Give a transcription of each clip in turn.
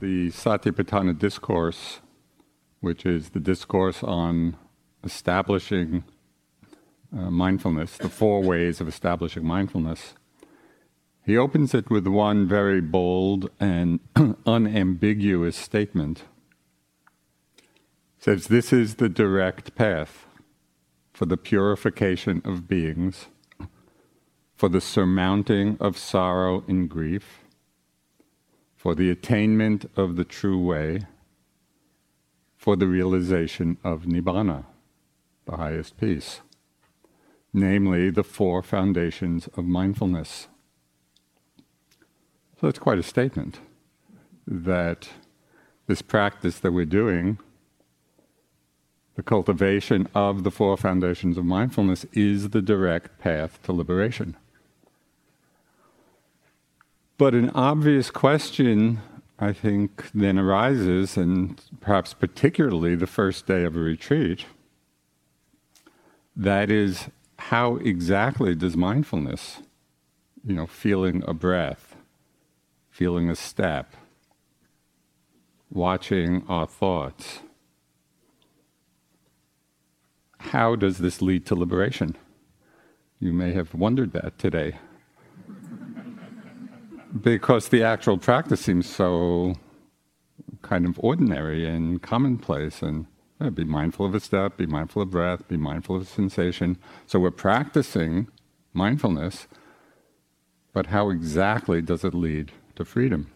The Satipatthana Discourse, which is the discourse on establishing uh, mindfulness, the four ways of establishing mindfulness. He opens it with one very bold and unambiguous statement. Says this is the direct path for the purification of beings, for the surmounting of sorrow and grief, for the attainment of the true way, for the realization of Nibbana, the highest peace, namely the four foundations of mindfulness. So it's quite a statement that this practice that we're doing, the cultivation of the four foundations of mindfulness, is the direct path to liberation. But an obvious question, I think, then arises, and perhaps particularly the first day of a retreat that is, how exactly does mindfulness, you know, feeling a breath, feeling a step, watching our thoughts, how does this lead to liberation? You may have wondered that today because the actual practice seems so kind of ordinary and commonplace and uh, be mindful of a step, be mindful of breath, be mindful of sensation. So we're practicing mindfulness, but how exactly does it lead to freedom?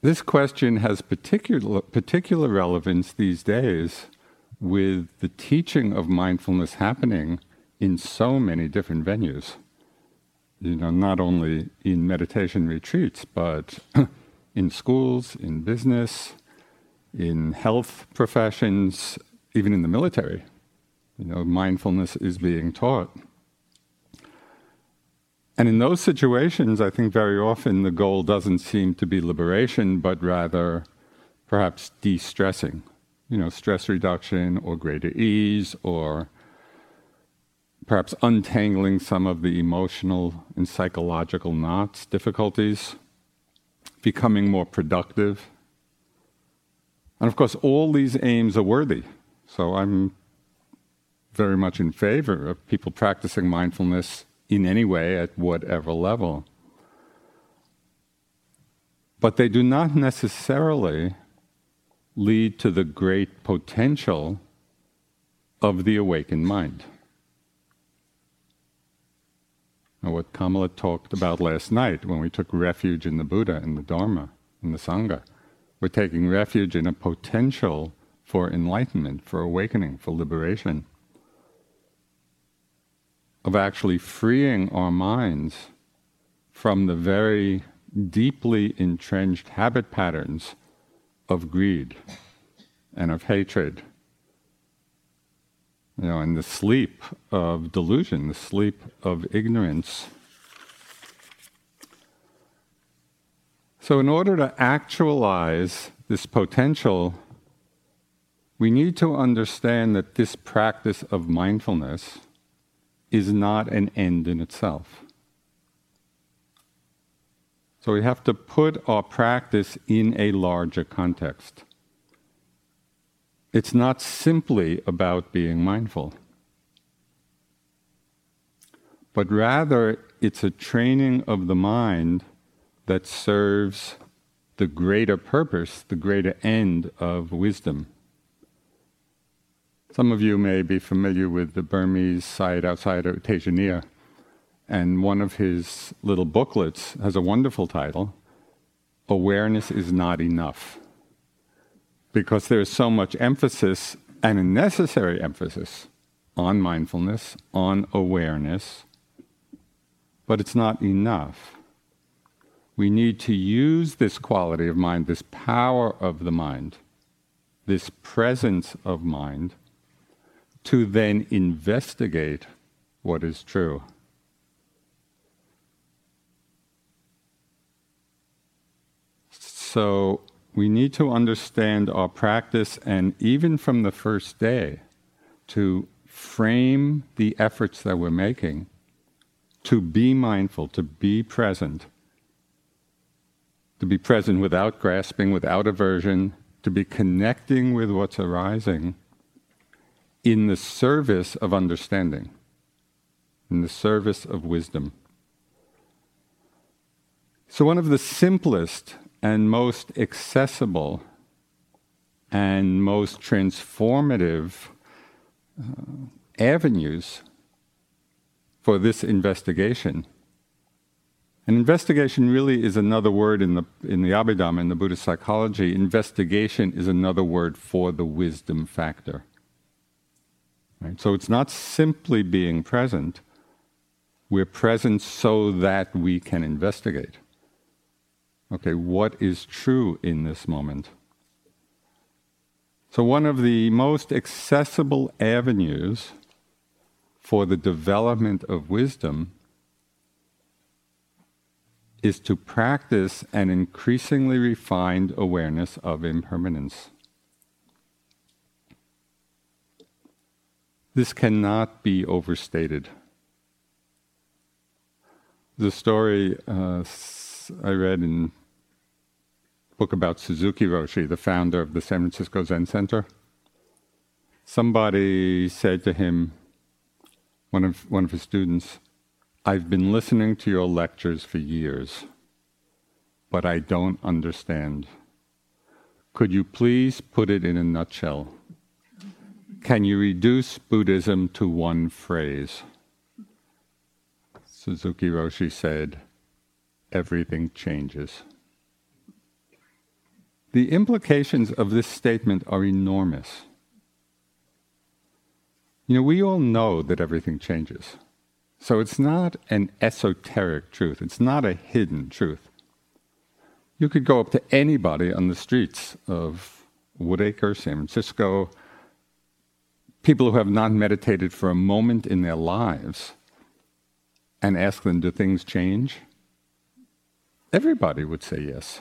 This question has particular, particular relevance these days with the teaching of mindfulness happening in so many different venues. You know, not only in meditation retreats, but in schools, in business, in health professions, even in the military. You know, mindfulness is being taught. And in those situations, I think very often the goal doesn't seem to be liberation, but rather perhaps de stressing, you know, stress reduction or greater ease or perhaps untangling some of the emotional and psychological knots, difficulties, becoming more productive. And of course, all these aims are worthy. So I'm very much in favor of people practicing mindfulness in any way at whatever level. But they do not necessarily lead to the great potential of the awakened mind. What Kamala talked about last night when we took refuge in the Buddha and the Dharma and the Sangha. We're taking refuge in a potential for enlightenment, for awakening, for liberation, of actually freeing our minds from the very deeply entrenched habit patterns of greed and of hatred you know, and the sleep of delusion, the sleep of ignorance. So, in order to actualize this potential, we need to understand that this practice of mindfulness is not an end in itself. So, we have to put our practice in a larger context. It's not simply about being mindful, but rather it's a training of the mind that serves the greater purpose, the greater end of wisdom. Some of you may be familiar with the Burmese Sayadaw U Tejaniya, and one of his little booklets has a wonderful title Awareness is Not Enough because there's so much emphasis and a necessary emphasis on mindfulness, on awareness, but it's not enough. We need to use this quality of mind, this power of the mind, this presence of mind, to then investigate what is true. So, we need to understand our practice and even from the first day to frame the efforts that we're making to be mindful, to be present, to be present without grasping, without aversion, to be connecting with what's arising in the service of understanding, in the service of wisdom. So, one of the simplest and most accessible and most transformative uh, avenues for this investigation. An investigation really is another word in the, in the Abhidhamma, in the Buddhist psychology. Investigation is another word for the wisdom factor. Right? So it's not simply being present, we're present so that we can investigate. Okay, what is true in this moment? So, one of the most accessible avenues for the development of wisdom is to practice an increasingly refined awareness of impermanence. This cannot be overstated. The story uh, I read in book about Suzuki Roshi, the founder of the San Francisco Zen Center. Somebody said to him, one of, one of his students, I've been listening to your lectures for years, but I don't understand. Could you please put it in a nutshell? Can you reduce Buddhism to one phrase? Suzuki Roshi said, Everything changes. The implications of this statement are enormous. You know, we all know that everything changes. So it's not an esoteric truth, it's not a hidden truth. You could go up to anybody on the streets of Woodacre, San Francisco, people who have not meditated for a moment in their lives, and ask them, Do things change? Everybody would say yes.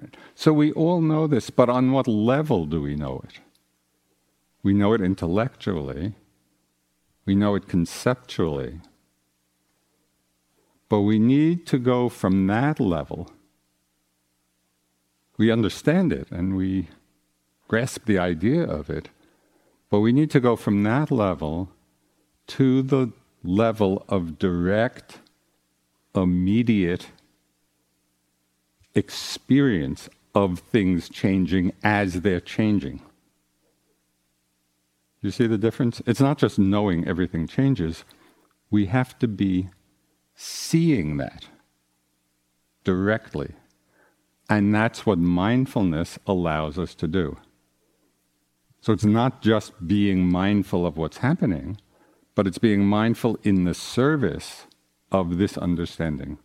Right? So we all know this, but on what level do we know it? We know it intellectually, we know it conceptually, but we need to go from that level. We understand it and we grasp the idea of it, but we need to go from that level to the level of direct, immediate experience of things changing as they're changing. You see the difference? It's not just knowing everything changes, we have to be seeing that directly. And that's what mindfulness allows us to do. So it's not just being mindful of what's happening, but it's being mindful in the service of this understanding.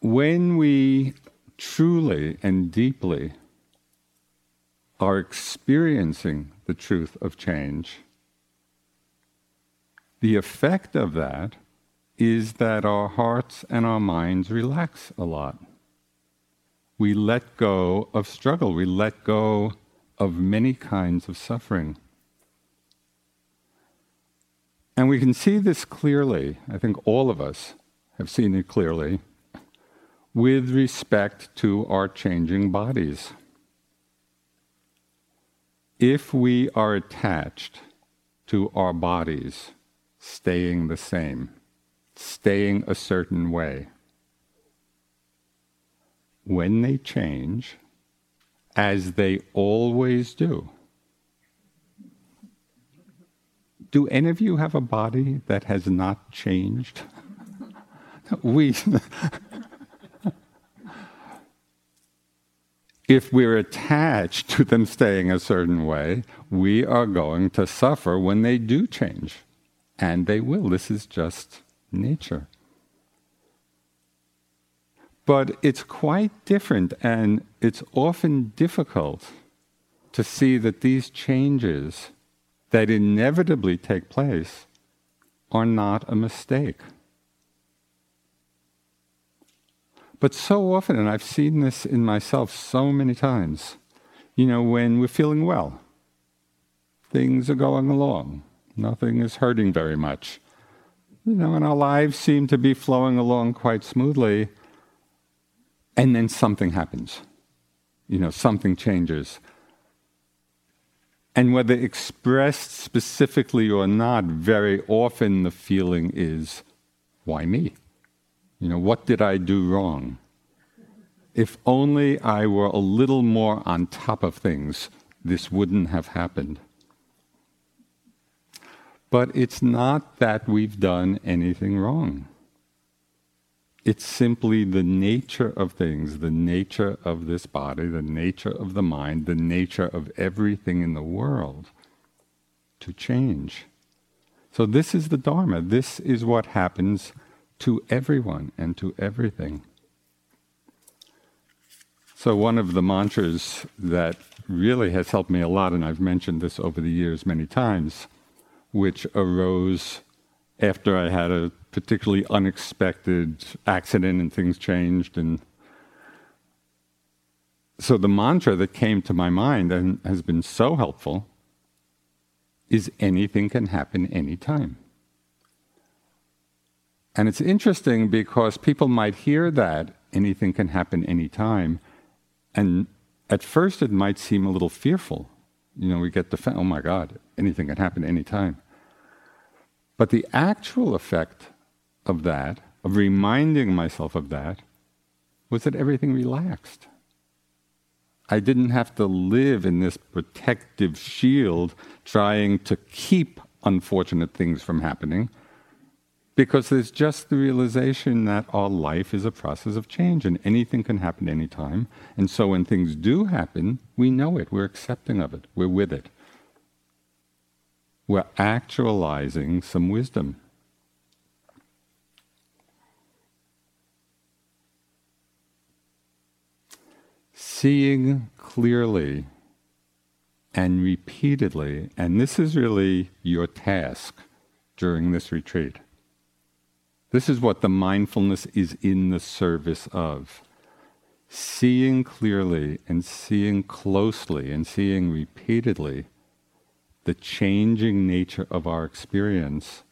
When we truly and deeply are experiencing the truth of change, the effect of that is that our hearts and our minds relax a lot. We let go of struggle, we let go of many kinds of suffering. And we can see this clearly, I think all of us have seen it clearly, with respect to our changing bodies. If we are attached to our bodies staying the same, staying a certain way, when they change, as they always do, do any of you have a body that has not changed? we. If we're attached to them staying a certain way, we are going to suffer when they do change. And they will. This is just nature. But it's quite different, and it's often difficult to see that these changes that inevitably take place are not a mistake. But so often, and I've seen this in myself so many times, you know, when we're feeling well, things are going along, nothing is hurting very much, you know, and our lives seem to be flowing along quite smoothly, and then something happens. You know, something changes. And whether expressed specifically or not, very often the feeling is, why me? You know, what did I do wrong? If only I were a little more on top of things, this wouldn't have happened. But it's not that we've done anything wrong. It's simply the nature of things, the nature of this body, the nature of the mind, the nature of everything in the world to change. So, this is the Dharma. This is what happens to everyone and to everything. So, one of the mantras that really has helped me a lot, and I've mentioned this over the years many times, which arose after I had a particularly unexpected accident and things changed. And so, the mantra that came to my mind and has been so helpful is anything can happen anytime. And it's interesting because people might hear that anything can happen anytime, and at first it might seem a little fearful. You know, we get the, oh my God, anything can happen anytime. But the actual effect of that, of reminding myself of that, was that everything relaxed. I didn't have to live in this protective shield trying to keep unfortunate things from happening because there's just the realization that our life is a process of change and anything can happen anytime. And so when things do happen, we know it, we're accepting of it, we're with it. We're actualizing some wisdom. Seeing clearly and repeatedly, and this is really your task during this retreat this is what the mindfulness is in the service of. Seeing clearly and seeing closely and seeing repeatedly the changing nature of our experience,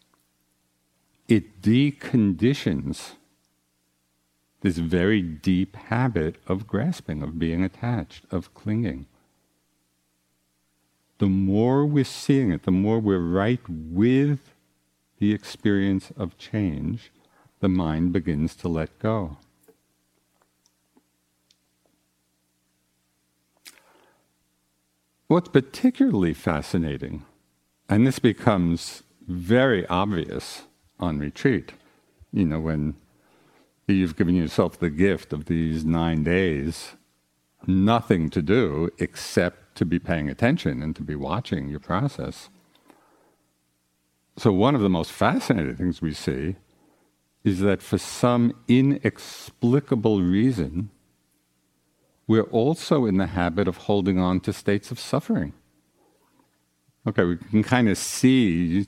it deconditions this very deep habit of grasping, of being attached, of clinging. The more we're seeing it, the more we're right with the experience of change, the mind begins to let go. What's particularly fascinating, and this becomes very obvious on retreat, you know, when you've given yourself the gift of these nine days, nothing to do except to be paying attention and to be watching your process. So, one of the most fascinating things we see is that for some inexplicable reason, we're also in the habit of holding on to states of suffering. Okay, we can kind of see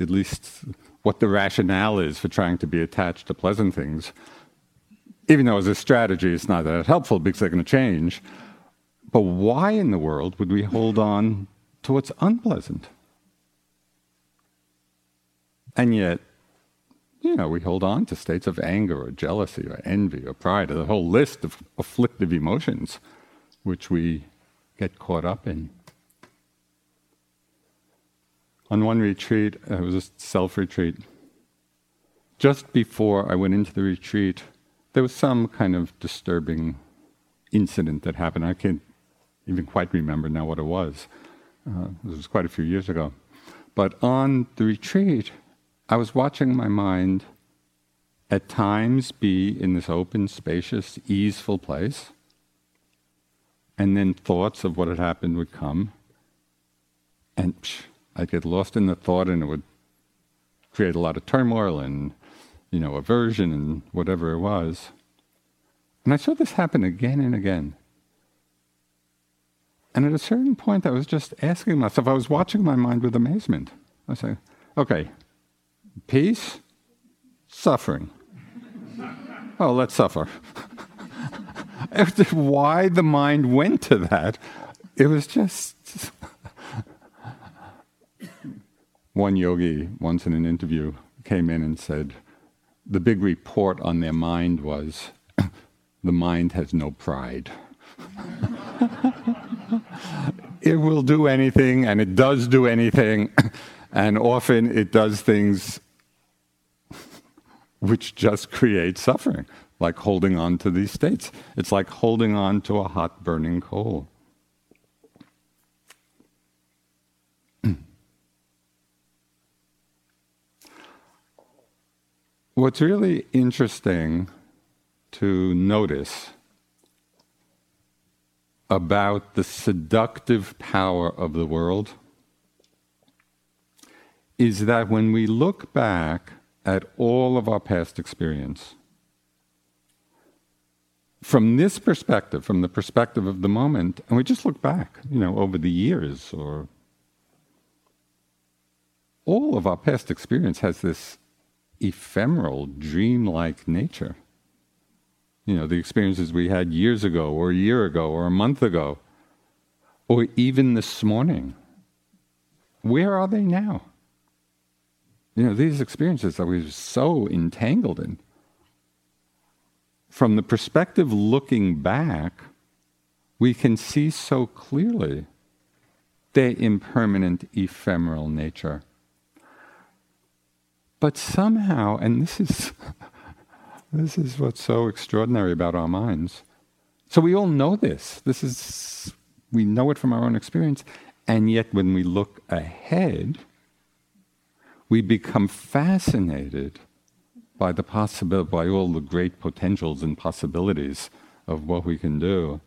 at least what the rationale is for trying to be attached to pleasant things. Even though as a strategy it's not that helpful because they're going to change. But why in the world would we hold on to what's unpleasant? And yet, you know, we hold on to states of anger or jealousy or envy or pride, or the whole list of afflictive emotions which we get caught up in. On one retreat, uh, it was a self retreat. Just before I went into the retreat, there was some kind of disturbing incident that happened. I can't even quite remember now what it was. Uh, this was quite a few years ago. But on the retreat, I was watching my mind at times be in this open, spacious, easeful place, and then thoughts of what had happened would come, and psh, I'd get lost in the thought, and it would create a lot of turmoil and, you know, aversion and whatever it was. And I saw this happen again and again. And at a certain point, I was just asking myself, I was watching my mind with amazement. I say, okay, Peace, suffering. oh, let's suffer. Why the mind went to that, it was just. One yogi once in an interview came in and said, the big report on their mind was, the mind has no pride. it will do anything, and it does do anything, and often it does things which just creates suffering, like holding on to these states. It's like holding on to a hot burning coal. What's really interesting to notice about the seductive power of the world is that when we look back at all of our past experience. From this perspective, from the perspective of the moment, and we just look back, you know, over the years or all of our past experience has this ephemeral, dreamlike nature. You know, the experiences we had years ago, or a year ago, or a month ago, or even this morning. Where are they now? You know, these experiences that we're so entangled in. From the perspective looking back, we can see so clearly their impermanent, ephemeral nature. But somehow, and this is this is what's so extraordinary about our minds. So we all know this. This is we know it from our own experience, and yet when we look ahead, we become fascinated by the possibility, by all the great potentials and possibilities of what we can do.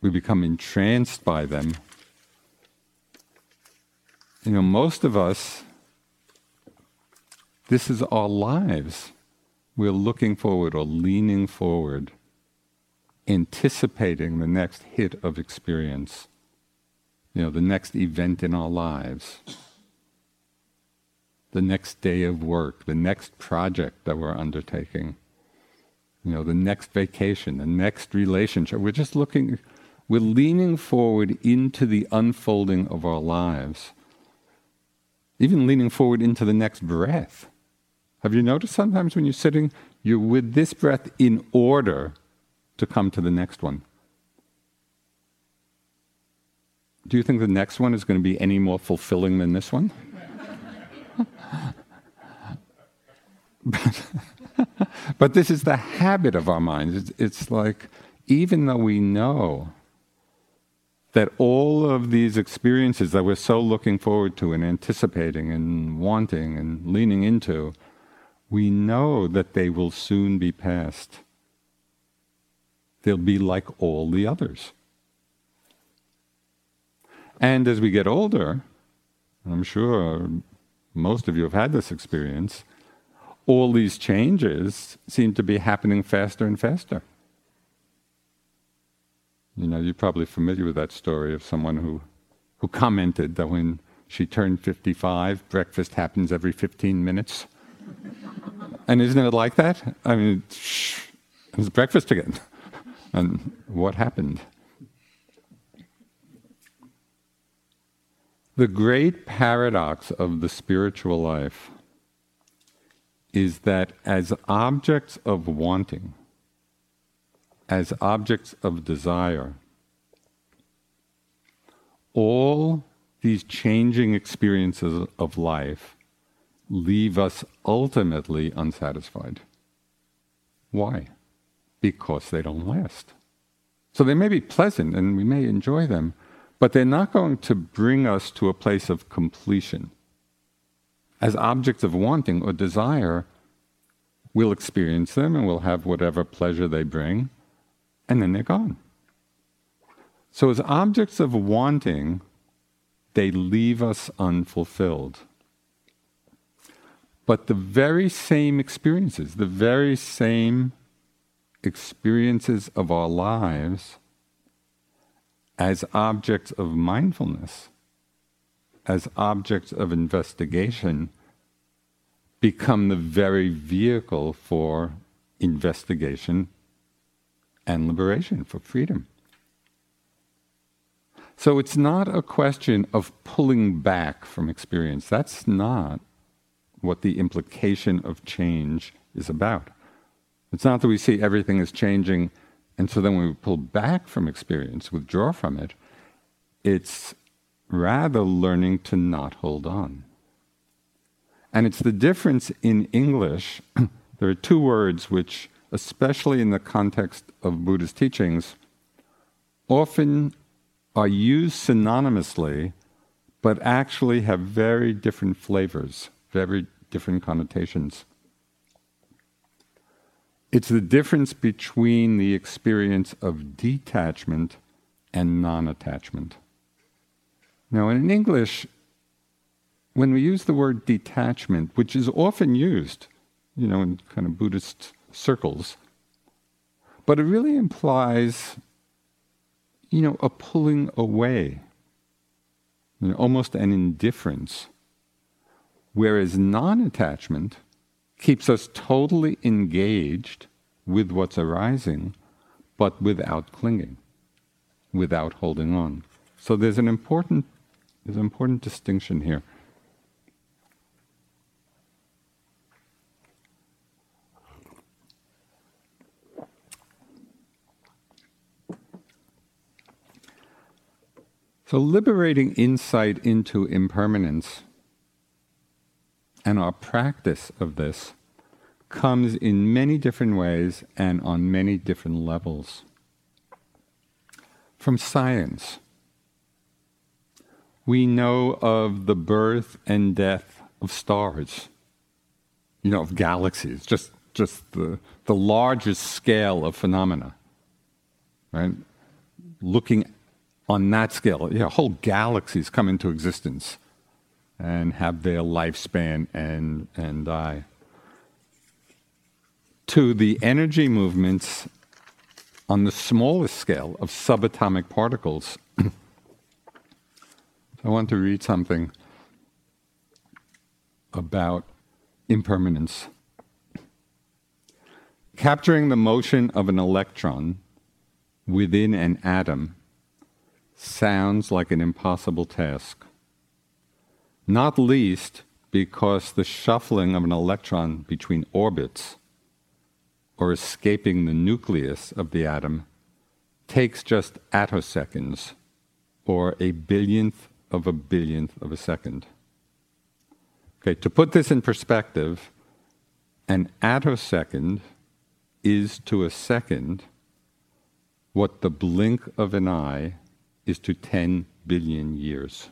We become entranced by them. You know, most of us, this is our lives. We're looking forward or leaning forward, anticipating the next hit of experience, you know, the next event in our lives the next day of work, the next project that we're undertaking, you know, the next vacation, the next relationship. We're just looking, we're leaning forward into the unfolding of our lives, even leaning forward into the next breath. Have you noticed sometimes when you're sitting, you're with this breath in order to come to the next one? Do you think the next one is going to be any more fulfilling than this one? But, but this is the habit of our minds. It's, it's like, even though we know that all of these experiences that we're so looking forward to and anticipating and wanting and leaning into, we know that they will soon be past. They'll be like all the others. And as we get older, I'm sure most of you have had this experience, all these changes seem to be happening faster and faster. You know, you're probably familiar with that story of someone who, who commented that when she turned 55, breakfast happens every 15 minutes. and isn't it like that? I mean, shh, it's breakfast again. and what happened? The great paradox of the spiritual life is that as objects of wanting, as objects of desire, all these changing experiences of life leave us ultimately unsatisfied. Why? Because they don't last. So they may be pleasant and we may enjoy them, but they're not going to bring us to a place of completion. As objects of wanting or desire, we'll experience them and we'll have whatever pleasure they bring, and then they're gone. So, as objects of wanting, they leave us unfulfilled. But the very same experiences, the very same experiences of our lives as objects of mindfulness, as objects of investigation, become the very vehicle for investigation and liberation, for freedom. So it's not a question of pulling back from experience. That's not what the implication of change is about. It's not that we see everything is changing, and so then when we pull back from experience, withdraw from it, it's rather learning to not hold on. And it's the difference in English. there are two words which, especially in the context of Buddhist teachings, often are used synonymously, but actually have very different flavors, very different connotations. It's the difference between the experience of detachment and non attachment. Now, in English, when we use the word detachment, which is often used, you know, in kind of Buddhist circles, but it really implies you know, a pulling away, you know, almost an indifference. Whereas non attachment keeps us totally engaged with what's arising, but without clinging, without holding on. So there's an important, there's an important distinction here. So, liberating insight into impermanence and our practice of this comes in many different ways and on many different levels. From science, we know of the birth and death of stars, you know, of galaxies, just, just the, the largest scale of phenomena, right? Looking on that scale, you know, whole galaxies come into existence and have their lifespan and, and die. To the energy movements on the smallest scale of subatomic particles. I want to read something about impermanence. Capturing the motion of an electron within an atom sounds like an impossible task. Not least because the shuffling of an electron between orbits or escaping the nucleus of the atom takes just attoseconds or a billionth of a billionth of a second. Okay, to put this in perspective, an attosecond is to a second what the blink of an eye is to 10 billion years.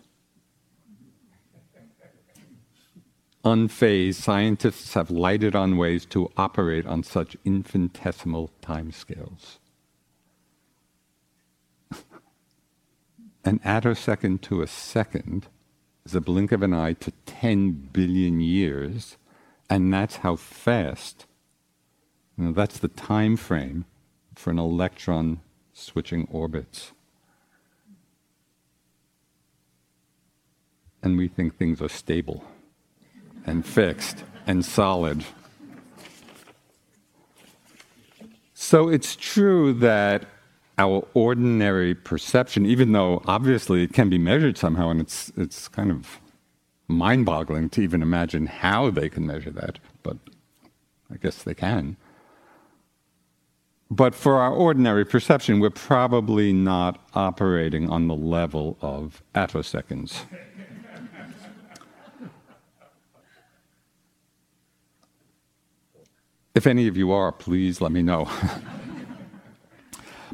Unfazed, scientists have lighted on ways to operate on such infinitesimal timescales. an attosecond to a second is a blink of an eye to 10 billion years, and that's how fast, you know, that's the time frame for an electron switching orbits. And we think things are stable and fixed and solid. So it's true that our ordinary perception, even though obviously it can be measured somehow, and it's, it's kind of mind boggling to even imagine how they can measure that, but I guess they can. But for our ordinary perception, we're probably not operating on the level of attoseconds. If any of you are, please let me know.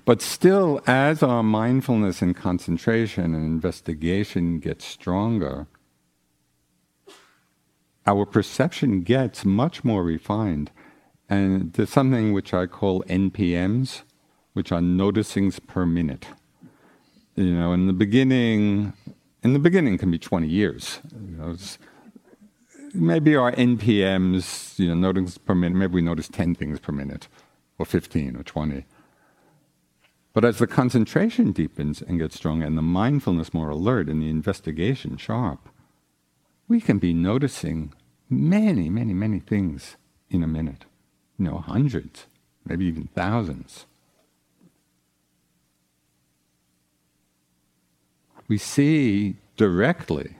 But still, as our mindfulness and concentration and investigation get stronger, our perception gets much more refined. And there's something which I call NPMs, which are noticings per minute. You know, in the beginning, in the beginning can be 20 years. You know, maybe our NPMs, you know, noticings per minute, maybe we notice 10 things per minute, or 15 or 20. But as the concentration deepens and gets stronger, and the mindfulness more alert, and the investigation sharp, we can be noticing many, many, many things in a minute. You know, hundreds, maybe even thousands. We see directly,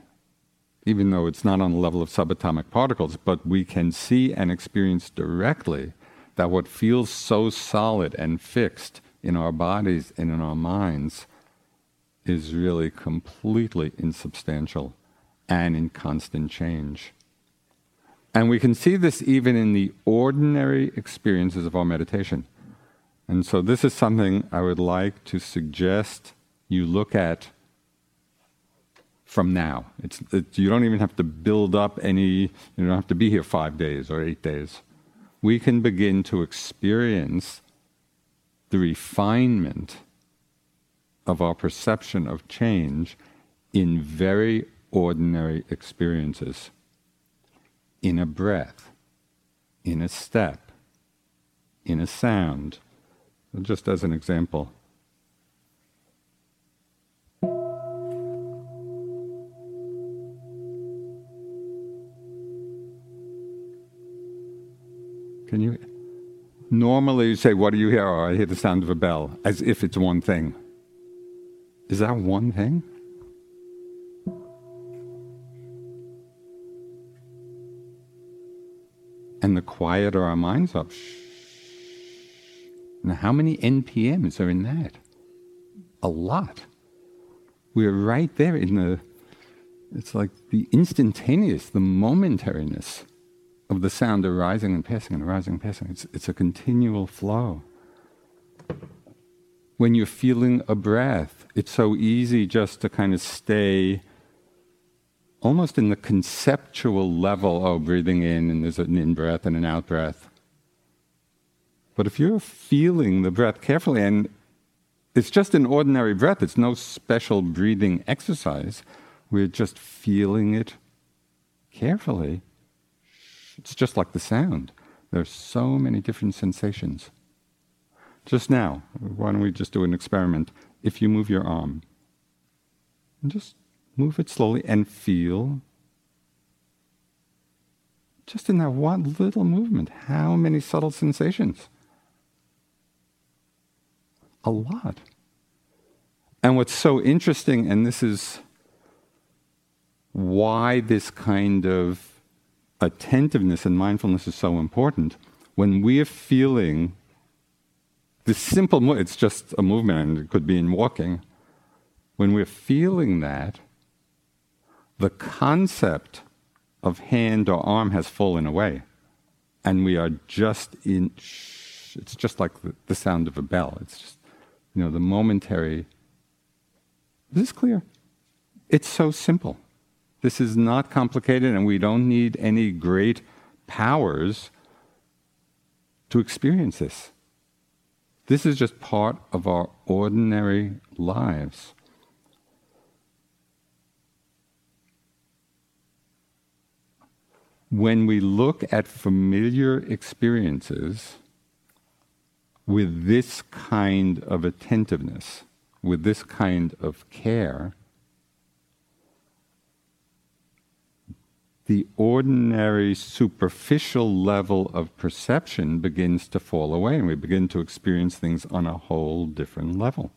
even though it's not on the level of subatomic particles, but we can see and experience directly that what feels so solid and fixed in our bodies and in our minds is really completely insubstantial and in constant change. And we can see this even in the ordinary experiences of our meditation. And so, this is something I would like to suggest you look at from now. It's, it, you don't even have to build up any, you don't have to be here five days or eight days. We can begin to experience the refinement of our perception of change in very ordinary experiences. In a breath, in a step, in a sound. Just as an example. Can you? Normally, you say, What do you hear? Oh, I hear the sound of a bell, as if it's one thing. Is that one thing? And the quieter our minds are, now how many NPMs are in that? A lot. We're right there in the, it's like the instantaneous, the momentariness of the sound arising and passing and arising and passing. It's, it's a continual flow. When you're feeling a breath, it's so easy just to kind of stay almost in the conceptual level oh, breathing in, and there's an in breath and an out breath. But if you're feeling the breath carefully, and it's just an ordinary breath, it's no special breathing exercise, we're just feeling it carefully it's just like the sound. There's so many different sensations. Just now, why don't we just do an experiment? If you move your arm, just move it slowly and feel just in that one little movement, how many subtle sensations? A lot. And what's so interesting, and this is why this kind of attentiveness and mindfulness is so important. When we're feeling this simple, mo- it's just a movement, and it could be in walking. When we're feeling that, the concept of hand or arm has fallen away, and we are just in. It's just like the, the sound of a bell. It's just, you know, the momentary. Is this clear? It's so simple. This is not complicated, and we don't need any great powers to experience this. This is just part of our ordinary lives. When we look at familiar experiences, with this kind of attentiveness, with this kind of care, the ordinary superficial level of perception begins to fall away and we begin to experience things on a whole different level.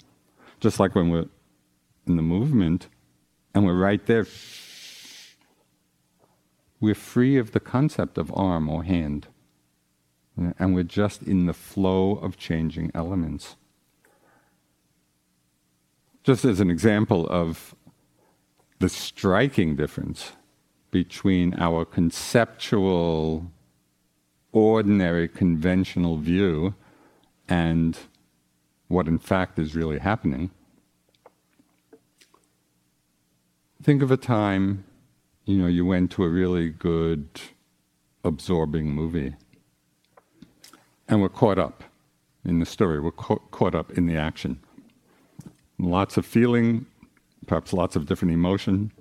Just like when we're in the movement and we're right there, we're free of the concept of arm or hand. And we're just in the flow of changing elements. Just as an example of the striking difference between our conceptual, ordinary, conventional view and what in fact is really happening. Think of a time, you know, you went to a really good, absorbing movie and we're caught up in the story, we're ca- caught up in the action. Lots of feeling, perhaps lots of different emotion.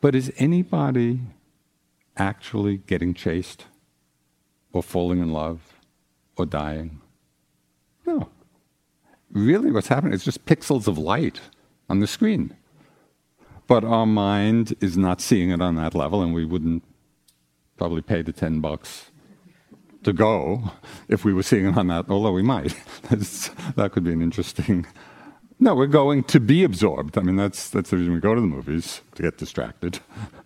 But is anybody actually getting chased or falling in love or dying? No. Really, what's happening is just pixels of light on the screen. But our mind is not seeing it on that level, and we wouldn't probably pay the 10 bucks to go if we were seeing it on that, although we might. that could be an interesting no, we're going to be absorbed. I mean, that's, that's the reason we go to the movies, to get distracted.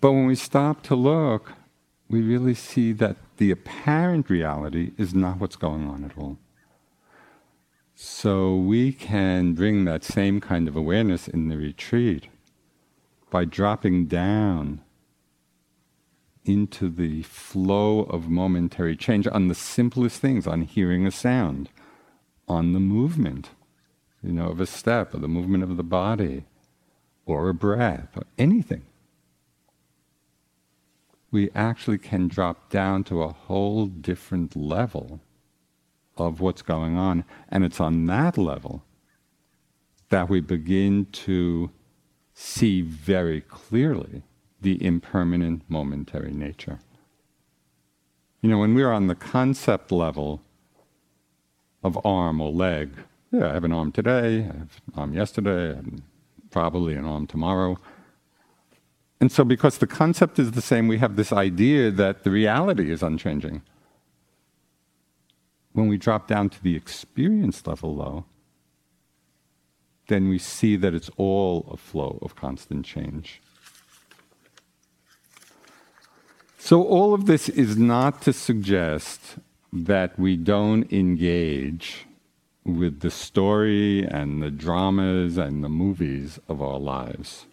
but when we stop to look, we really see that the apparent reality is not what's going on at all. So we can bring that same kind of awareness in the retreat by dropping down into the flow of momentary change on the simplest things, on hearing a sound on the movement, you know, of a step, or the movement of the body, or a breath, or anything. We actually can drop down to a whole different level of what's going on. And it's on that level that we begin to see very clearly the impermanent momentary nature. You know, when we're on the concept level, of arm or leg. Yeah, I have an arm today, I have an arm yesterday, and probably an arm tomorrow. And so, because the concept is the same, we have this idea that the reality is unchanging. When we drop down to the experience level, though, then we see that it's all a flow of constant change. So, all of this is not to suggest that we don't engage with the story and the dramas and the movies of our lives.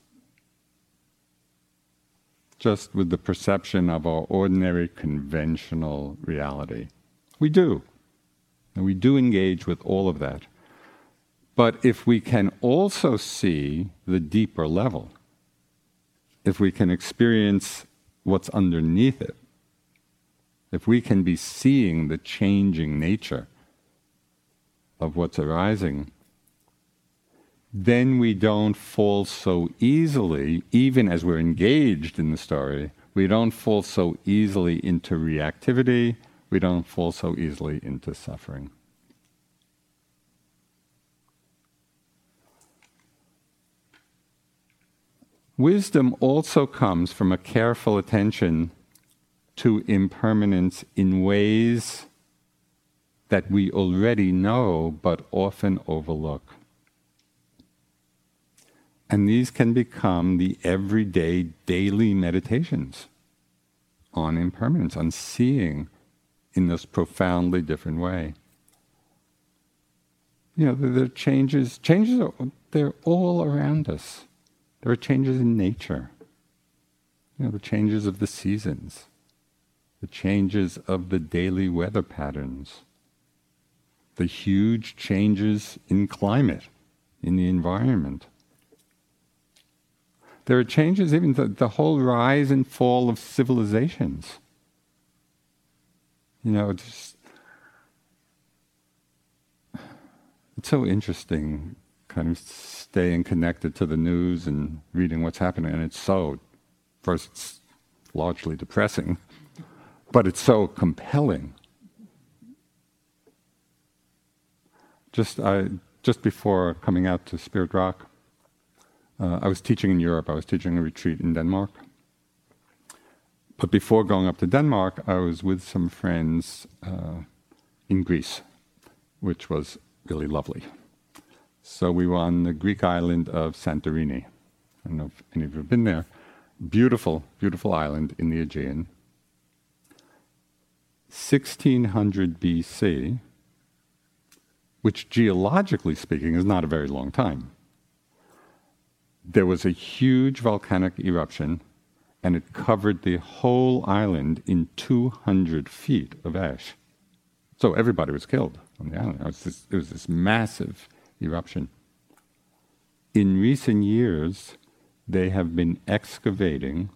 Just with the perception of our ordinary conventional reality. We do. And we do engage with all of that. But if we can also see the deeper level, if we can experience what's underneath it, if we can be seeing the changing nature of what's arising, then we don't fall so easily, even as we're engaged in the story, we don't fall so easily into reactivity, we don't fall so easily into suffering. Wisdom also comes from a careful attention to impermanence in ways that we already know but often overlook. And these can become the everyday, daily meditations on impermanence, on seeing in this profoundly different way. You know, the, the changes, changes are, they're all around us. There are changes in nature. You know, the changes of the seasons the changes of the daily weather patterns, the huge changes in climate, in the environment. There are changes, even the, the whole rise and fall of civilizations. You know, just, it's so interesting kind of staying connected to the news and reading what's happening. And it's so, first, it's largely depressing, but it's so compelling. Just, I, just before coming out to Spirit Rock, uh, I was teaching in Europe. I was teaching a retreat in Denmark. But before going up to Denmark, I was with some friends uh, in Greece, which was really lovely. So we were on the Greek island of Santorini. I don't know if any of you have been there. Beautiful, beautiful island in the Aegean. 1600 BC, which geologically speaking is not a very long time. There was a huge volcanic eruption and it covered the whole island in 200 feet of ash. So everybody was killed on the island. It was this, it was this massive eruption. In recent years, they have been excavating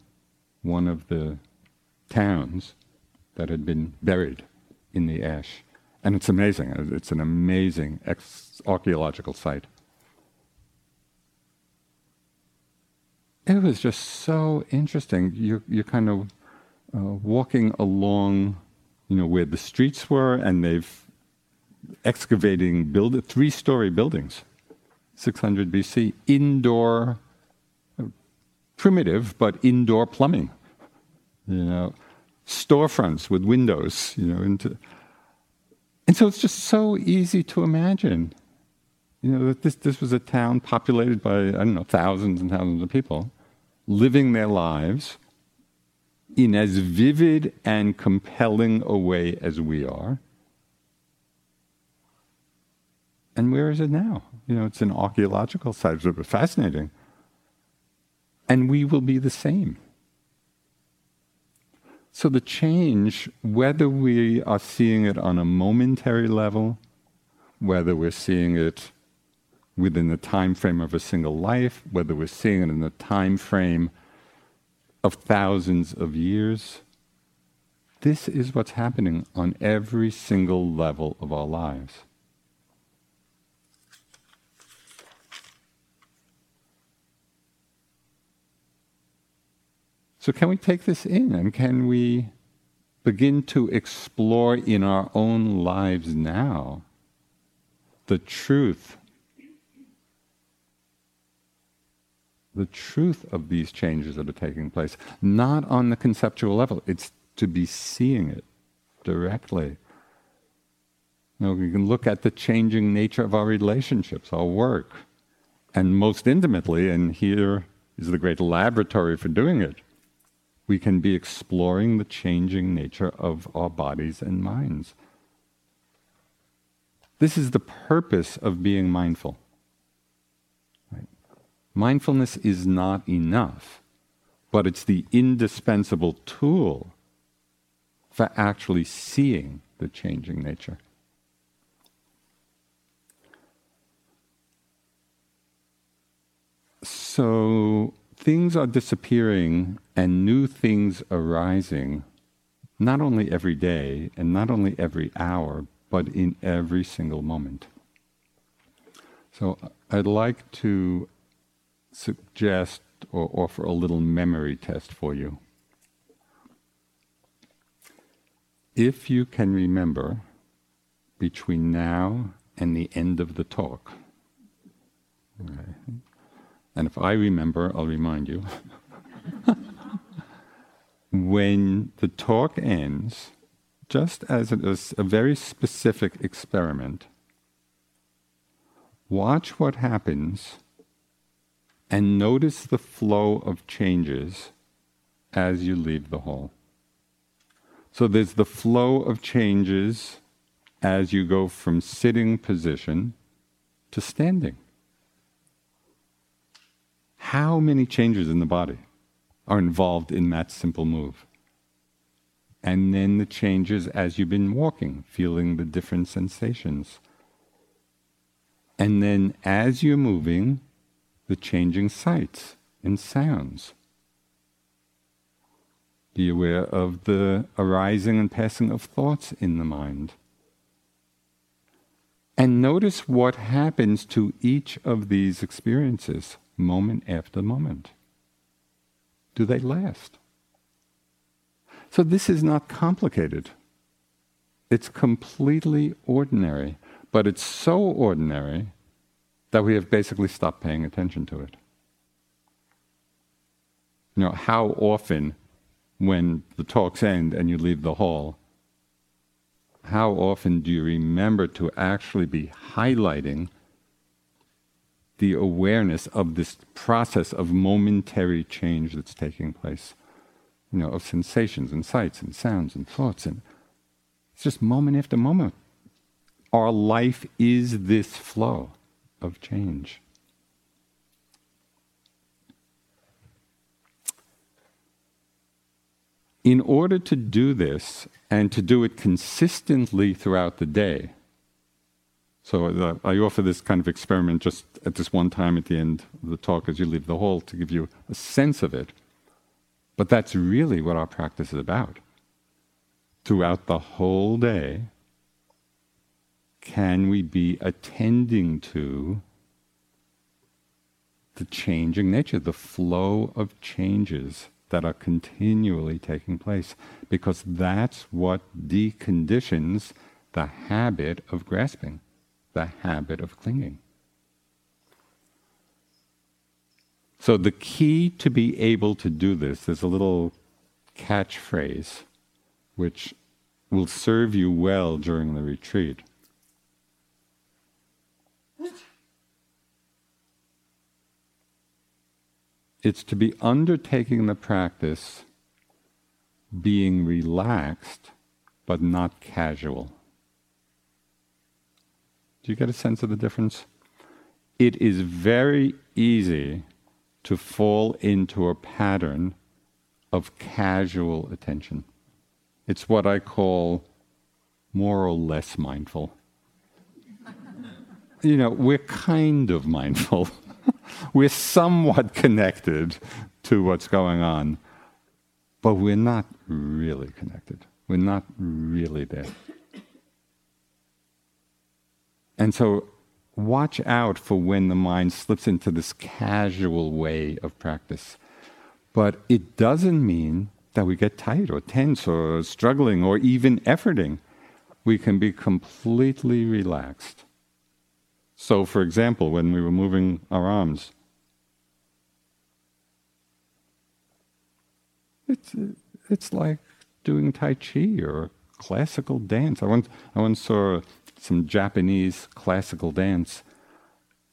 one of the towns that had been buried in the ash. And it's amazing. It's an amazing ex- archaeological site. it was just so interesting. You you're kind of uh, walking along, you know, where the streets were, and they've excavating build three-story buildings, 600 BC, indoor, uh, primitive but indoor plumbing. You know, storefronts with windows. You know, into, and so it's just so easy to imagine. You know that this this was a town populated by I don't know thousands and thousands of people living their lives in as vivid and compelling a way as we are. And where is it now? You know, it's an archaeological site, it's fascinating. And we will be the same. So the change, whether we are seeing it on a momentary level, whether we're seeing it within the time frame of a single life, whether we're seeing it in the time frame of thousands of years. This is what's happening on every single level of our lives. So, can we take this in and can we begin to explore in our own lives now the truth the truth of these changes that are taking place, not on the conceptual level. It's to be seeing it directly. You know, we can look at the changing nature of our relationships, our work, and most intimately, and here is the great laboratory for doing it, we can be exploring the changing nature of our bodies and minds. This is the purpose of being mindful. Mindfulness is not enough, but it's the indispensable tool for actually seeing the changing nature. So things are disappearing and new things arising, not only every day and not only every hour, but in every single moment. So I'd like to suggest or offer a little memory test for you. If you can remember between now and the end of the talk, and if I remember, I'll remind you. when the talk ends, just as it is a very specific experiment, watch what happens and notice the flow of changes as you leave the hall. So there's the flow of changes as you go from sitting position to standing. How many changes in the body are involved in that simple move? And then the changes as you've been walking, feeling the different sensations. And then as you're moving, the changing sights and sounds. Be aware of the arising and passing of thoughts in the mind. And notice what happens to each of these experiences, moment after moment. Do they last? So this is not complicated. It's completely ordinary, but it's so ordinary that we have basically stopped paying attention to it. You know, how often when the talks end and you leave the hall, how often do you remember to actually be highlighting the awareness of this process of momentary change that's taking place? You know, of sensations and sights and sounds and thoughts and it's just moment after moment. Our life is this flow of change. In order to do this and to do it consistently throughout the day, so uh, I offer this kind of experiment just at this one time at the end of the talk as you leave the hall to give you a sense of it. But that's really what our practice is about. Throughout the whole day, can we be attending to the changing nature, the flow of changes that are continually taking place? Because that's what deconditions the habit of grasping, the habit of clinging. So, the key to be able to do this, is a little catchphrase which will serve you well during the retreat. It's to be undertaking the practice being relaxed but not casual. Do you get a sense of the difference? It is very easy to fall into a pattern of casual attention. It's what I call more or less mindful. you know, we're kind of mindful. we're somewhat connected to what's going on, but we're not really connected. We're not really there. And so, watch out for when the mind slips into this casual way of practice. But it doesn't mean that we get tight or tense or struggling or even efforting. We can be completely relaxed. So, for example, when we were moving our arms, it's, it's like doing Tai Chi or classical dance. I once, I once saw some Japanese classical dance.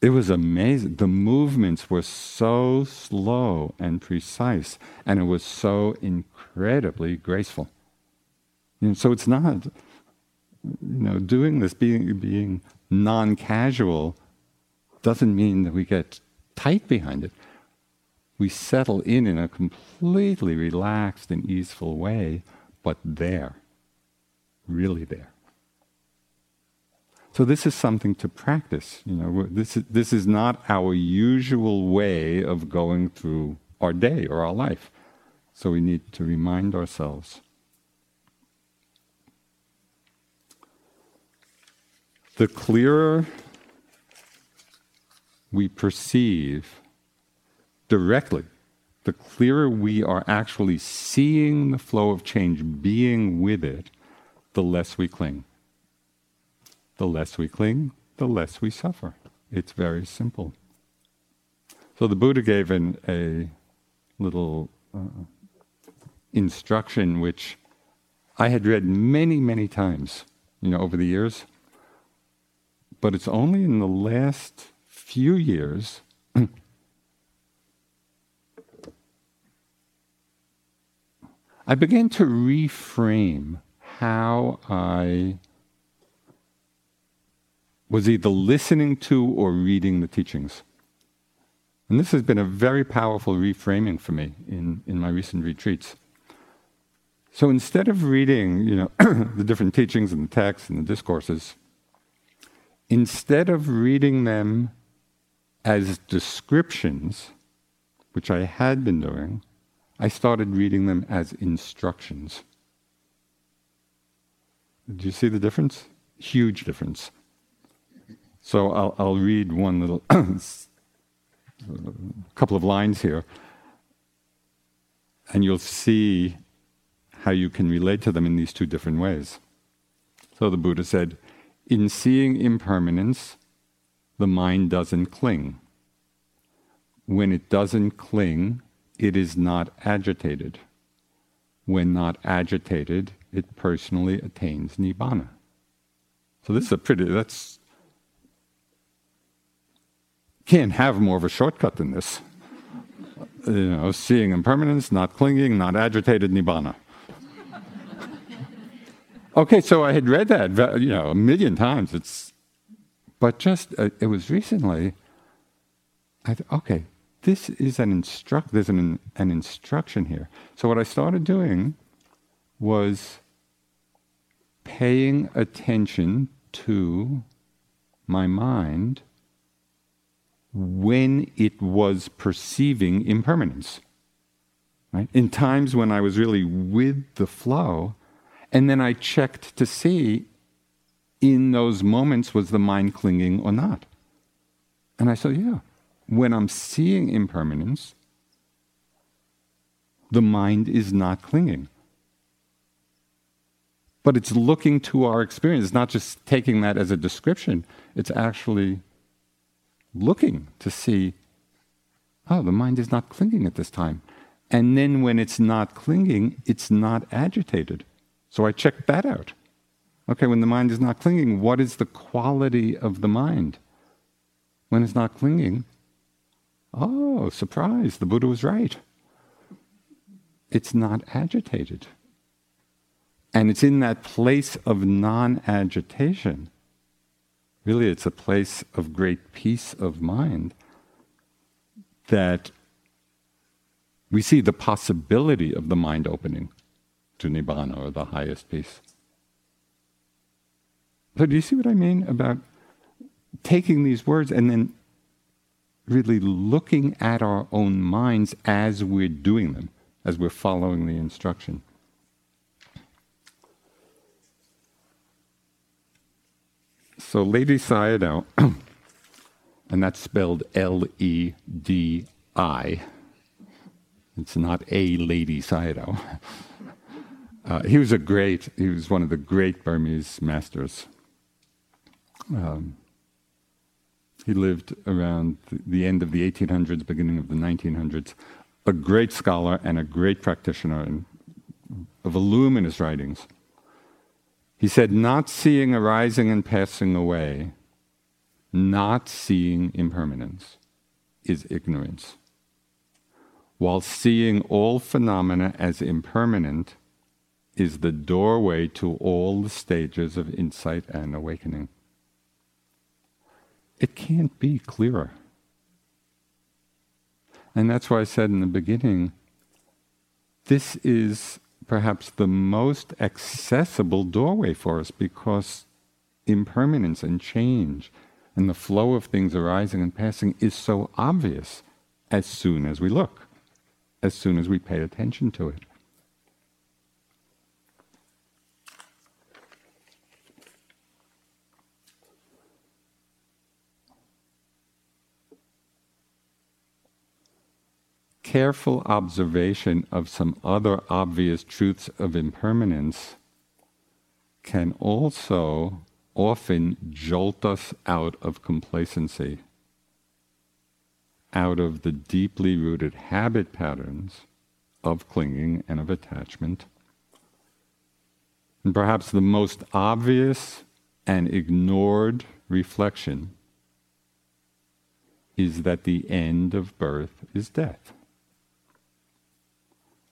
It was amazing. The movements were so slow and precise, and it was so incredibly graceful. Know, so it's not, you know, doing this, being, being non casual, doesn't mean that we get tight behind it. We settle in in a completely relaxed and easeful way, but there, really there. So this is something to practice. You know, this is, this is not our usual way of going through our day or our life. So we need to remind ourselves. The clearer we perceive directly, the clearer we are actually seeing the flow of change, being with it, the less we cling. The less we cling, the less we suffer. It's very simple. So the Buddha gave an, a little uh, instruction which I had read many, many times, you know, over the years. But it's only in the last few years I began to reframe how I was either listening to or reading the teachings. And this has been a very powerful reframing for me in, in my recent retreats. So instead of reading, you know, the different teachings and the texts and the discourses, instead of reading them as descriptions, which I had been doing, I started reading them as instructions. Do you see the difference? Huge difference. So I'll, I'll read one little uh, couple of lines here, and you'll see how you can relate to them in these two different ways. So the Buddha said, in seeing impermanence, the mind doesn't cling. When it doesn't cling, it is not agitated. When not agitated, it personally attains nibbana. So this is a pretty, that's, can't have more of a shortcut than this. You know, seeing impermanence, not clinging, not agitated, nibbana. okay, so I had read that, you know, a million times. It's, but just, uh, it was recently, I thought, okay, this is an instruct, there's an, an instruction here. So what I started doing was paying attention to my mind when it was perceiving impermanence. Right? In times when I was really with the flow, and then I checked to see in those moments was the mind clinging or not. And I said, yeah, when I'm seeing impermanence, the mind is not clinging but it's looking to our experience. It's not just taking that as a description, it's actually looking to see, oh, the mind is not clinging at this time. And then when it's not clinging, it's not agitated. So I check that out. Okay, when the mind is not clinging, what is the quality of the mind? When it's not clinging, oh, surprise, the Buddha was right. It's not agitated. And it's in that place of non agitation. Really, it's a place of great peace of mind that we see the possibility of the mind opening to Nibbana or the highest peace. So, do you see what I mean about taking these words and then really looking at our own minds as we're doing them, as we're following the instruction? So Ledi Sayadaw, and that's spelled L E D I. It's not a Lady Sayadaw. Uh, he was a great, he was one of the great Burmese masters. Um, he lived around the end of the 1800s, beginning of the 1900s. A great scholar and a great practitioner, a voluminous writings. He said, not seeing arising and passing away, not seeing impermanence, is ignorance. While seeing all phenomena as impermanent is the doorway to all the stages of insight and awakening. It can't be clearer. And that's why I said in the beginning this is perhaps the most accessible doorway for us because impermanence and change and the flow of things arising and passing is so obvious as soon as we look, as soon as we pay attention to it. Careful observation of some other obvious truths of impermanence can also often jolt us out of complacency, out of the deeply rooted habit patterns of clinging and of attachment. And perhaps the most obvious and ignored reflection is that the end of birth is death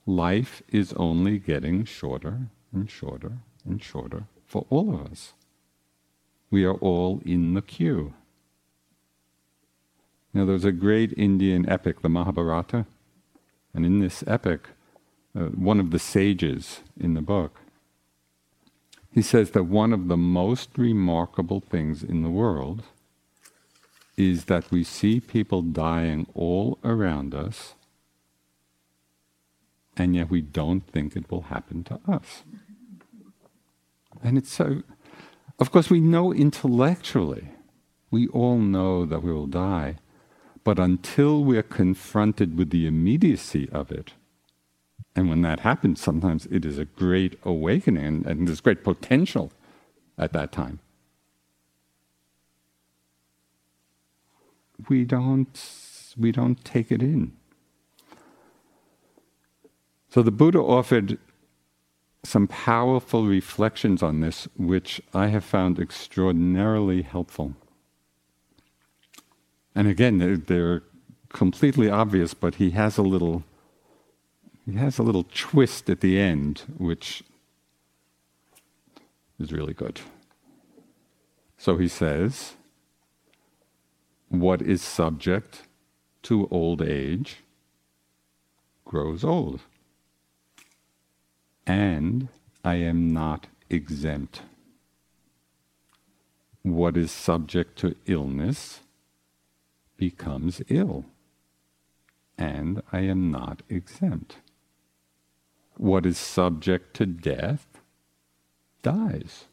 life is only getting shorter and shorter and shorter for all of us. We are all in the queue. Now, there's a great Indian epic, the Mahabharata, and in this epic, uh, one of the sages in the book, he says that one of the most remarkable things in the world is that we see people dying all around us and yet we don't think it will happen to us. And it's so, of course, we know intellectually, we all know that we will die, but until we're confronted with the immediacy of it, And when that happens, sometimes it is a great awakening and, there's great potential at that time. We don't, we don't take it in. So the Buddha offered some powerful reflections on this, which I have found extraordinarily helpful. And again, they're, completely obvious, but he has a little he has a little twist at the end, which is really good. So he says, What is subject to old age grows old, and I am not exempt. What is subject to illness becomes ill, and I am not exempt what is subject to death dies,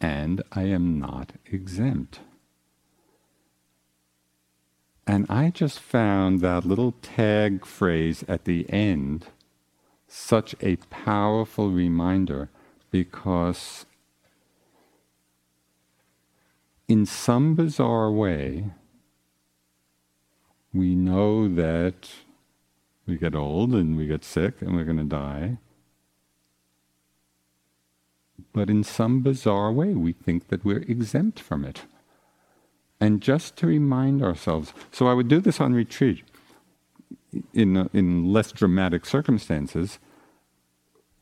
and I am not exempt. And I just found that little tag phrase at the end such a powerful reminder because, in some bizarre way, we know that we get old and we get sick and we're going to die. But in some bizarre way, we think that we're exempt from it. And just to remind ourselves, so I would do this on retreat in, in less dramatic circumstances,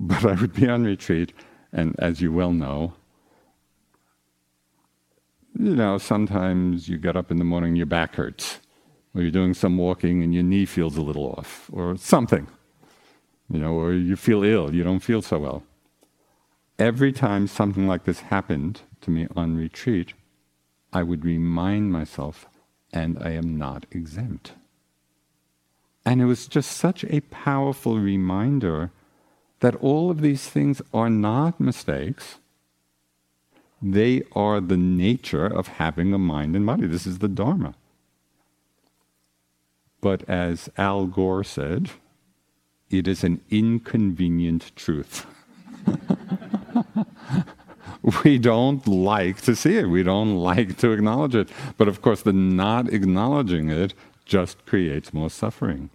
but I would be on retreat, and as you well know, you know, sometimes you get up in the morning, and your back hurts or you're doing some walking and your knee feels a little off, or something, you know, or you feel ill, you don't feel so well. Every time something like this happened to me on retreat, I would remind myself, and I am not exempt. And it was just such a powerful reminder that all of these things are not mistakes. They are the nature of having a mind and body. This is the Dharma. But as Al Gore said, it is an inconvenient truth. we don't like to see it. We don't like to acknowledge it. But of course, the not acknowledging it just creates more suffering.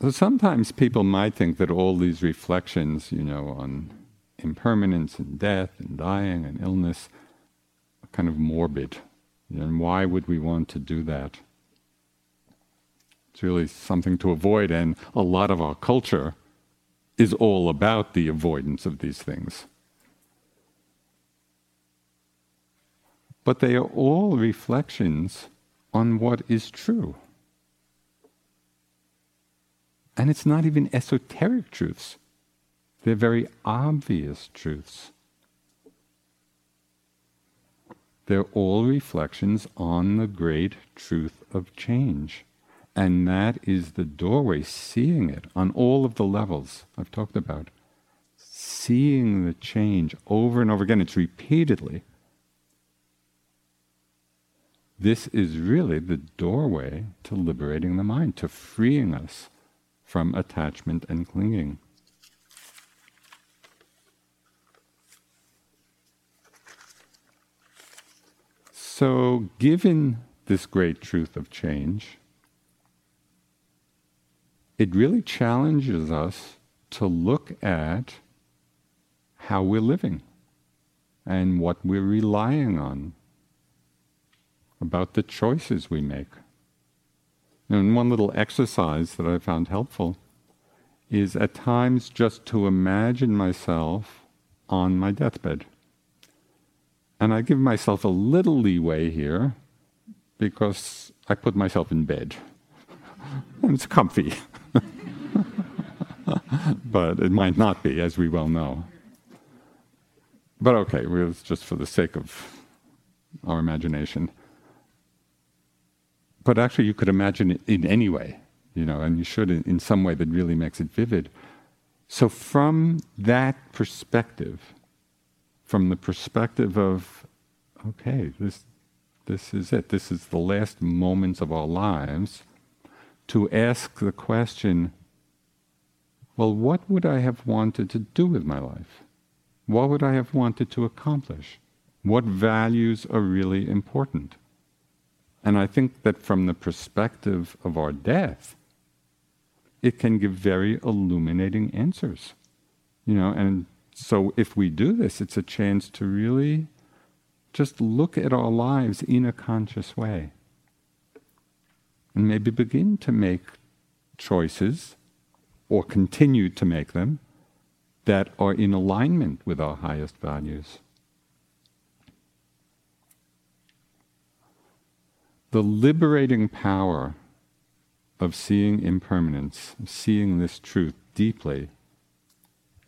So sometimes people might think that all these reflections, you know, on impermanence and death and dying and illness kind of morbid. And why would we want to do that? It's really something to avoid, and a lot of our culture is all about the avoidance of these things. But they are all reflections on what is true. And it's not even esoteric truths. They're very obvious truths. They're all reflections on the great truth of change. And that is the doorway, seeing it on all of the levels I've talked about. Seeing the change over and over again, it's repeatedly. This is really the doorway to liberating the mind, to freeing us from attachment and clinging. So, given this great truth of change, it really challenges us to look at how we're living and what we're relying on, about the choices we make. And one little exercise that I found helpful is at times just to imagine myself on my deathbed. And I give myself a little leeway here because I put myself in bed. and it's comfy. But it might not be, as we well know. But okay, it's just for the sake of our imagination. But actually, you could imagine it in any way, you know, and you should in, in some way that really makes it vivid. So, from that perspective, from the perspective of, okay, this, this is it. This is the last moments of our lives to ask the question well, what would I have wanted to do with my life? What would I have wanted to accomplish? What values are really important? And I think that from the perspective of our death, it can give very illuminating answers. You know, and so if we do this, it's a chance to really just look at our lives in a conscious way. And maybe begin to make choices or continue to make them that are in alignment with our highest values. The liberating power of seeing impermanence, seeing this truth deeply,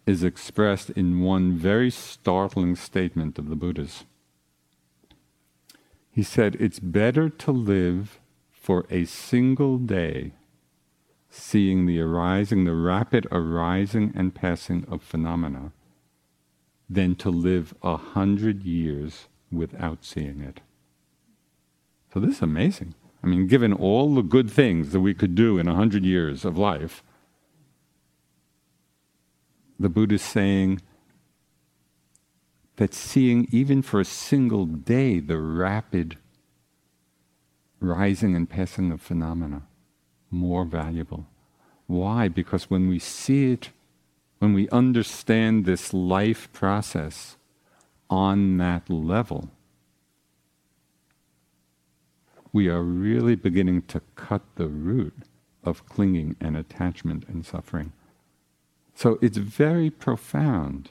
is expressed in one very startling statement of the Buddha's. He said, It's better to live for a single day seeing the arising, the rapid arising and passing of phenomena, than to live a hundred years without seeing it. So this is amazing. I mean, given all the good things that we could do in a hundred years of life, the Buddha is saying that seeing even for a single day the rapid rising and passing of phenomena more valuable. Why? Because when we see it, when we understand this life process on that level, we are really beginning to cut the root of clinging and attachment and suffering. So it's very profound.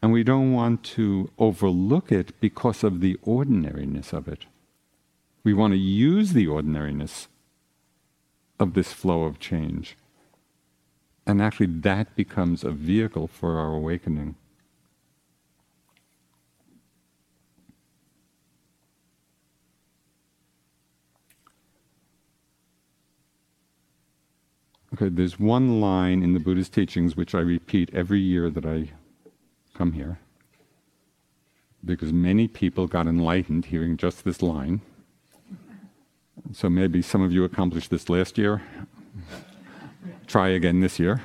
And we don't want to overlook it because of the ordinariness of it. We want to use the ordinariness of this flow of change. And actually, that becomes a vehicle for our awakening. Okay, there's one line in the Buddha's teachings which I repeat every year that I come here, because many people got enlightened hearing just this line. So maybe some of you accomplished this last year. Try again this year.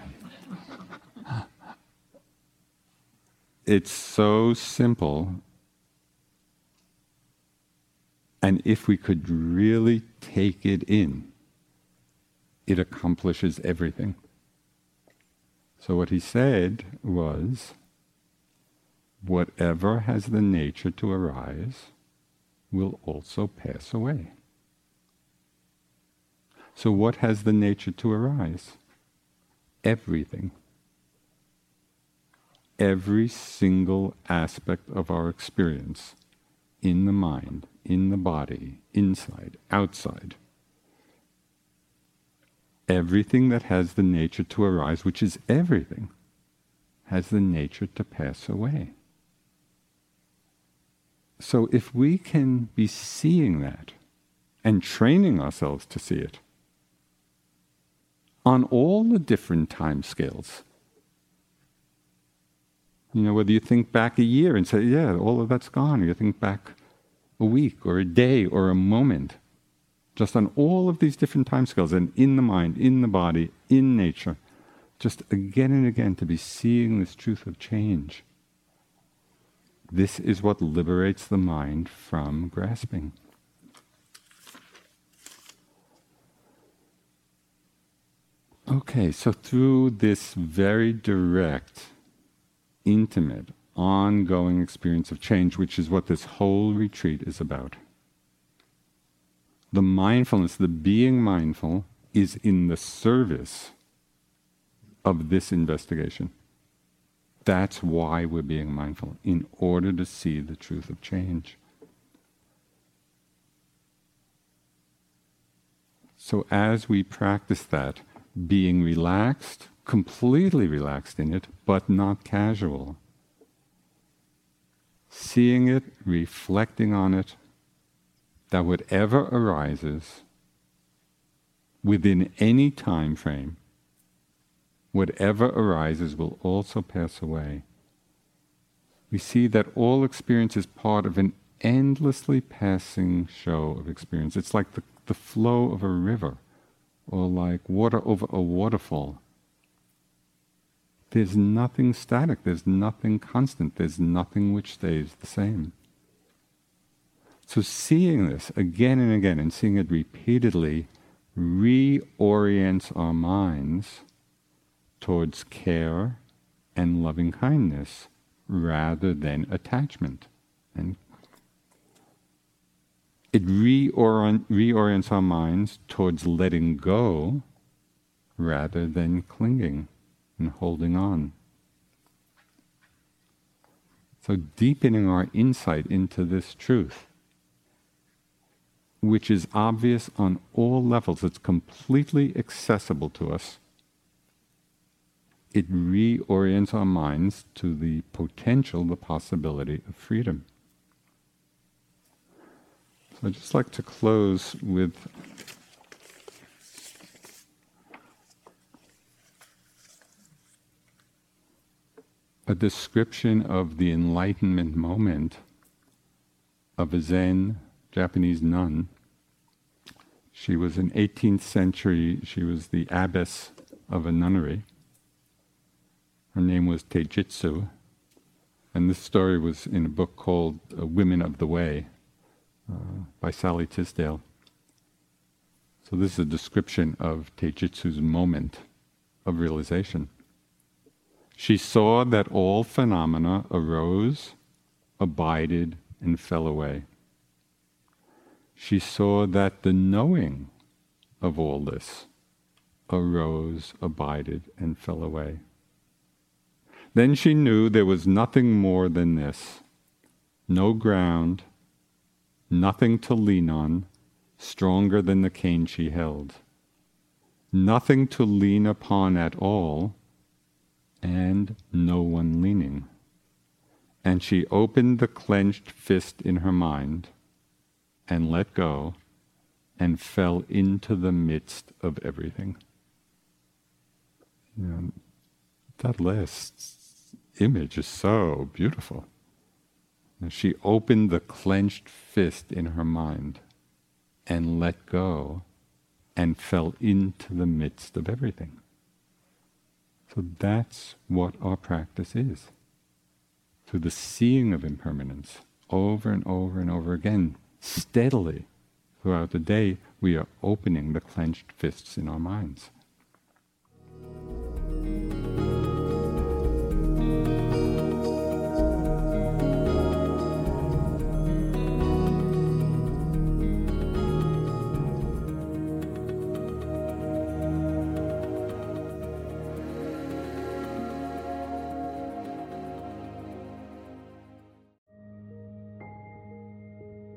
It's so simple. And if we could really take it in, it accomplishes everything. So, what he said was whatever has the nature to arise will also pass away. So, what has the nature to arise? Everything. Every single aspect of our experience in the mind, in the body, inside, outside. Everything that has the nature to arise, which is everything, has the nature to pass away. So, if we can be seeing that and training ourselves to see it, on all the different time scales. You know, whether you think back a year and say, yeah, all of that's gone, or you think back a week or a day or a moment, just on all of these different time scales and in the mind, in the body, in nature, just again and again to be seeing this truth of change. This is what liberates the mind from grasping. Okay, so through this very direct, intimate, ongoing experience of change, which is what this whole retreat is about, the mindfulness, the being mindful, is in the service of this investigation. That's why we're being mindful, in order to see the truth of change. So, as we practice that, being relaxed, completely relaxed in it, but not casual. Seeing it, reflecting on it, that whatever arises within any time frame, whatever arises will also pass away. we see that all experience is part of an endlessly passing show of experience. It's like the, the flow of a river or like water over a waterfall. There's nothing static, there's nothing constant, there's nothing which stays the same. So, seeing this again and again and seeing it repeatedly reorients our minds towards care and loving kindness rather than attachment. And it reorient, reorients our minds towards letting go rather than clinging and holding on. So, deepening our insight into this truth, which is obvious on all levels, it's completely accessible to us. It reorients our minds to the potential, the possibility of freedom. I'd just like to close with a description of the enlightenment moment of a Zen Japanese nun. She was an 18th century, she was the abbess of a nunnery. Her name was Teijitsu, and this story was in a book called uh, Women of the Way uh, by Sallie Tisdale. So, this is a description of Teijitsu's moment of realization. She saw that all phenomena arose, abided, and fell away. She saw that the knowing of all this arose, abided, and fell away. Then she knew there was nothing more than this no ground, nothing to lean on, stronger than the cane she held, nothing to lean upon at all and no one leaning. And she opened the clenched fist in her mind and let go and fell into the midst of everything. You know, that last image is so beautiful. And she opened the clenched fist in her mind and let go and fell into the midst of everything. So that's what our practice is. Through the seeing of impermanence over and over and over again, steadily throughout the day, we are opening the clenched fists in our minds.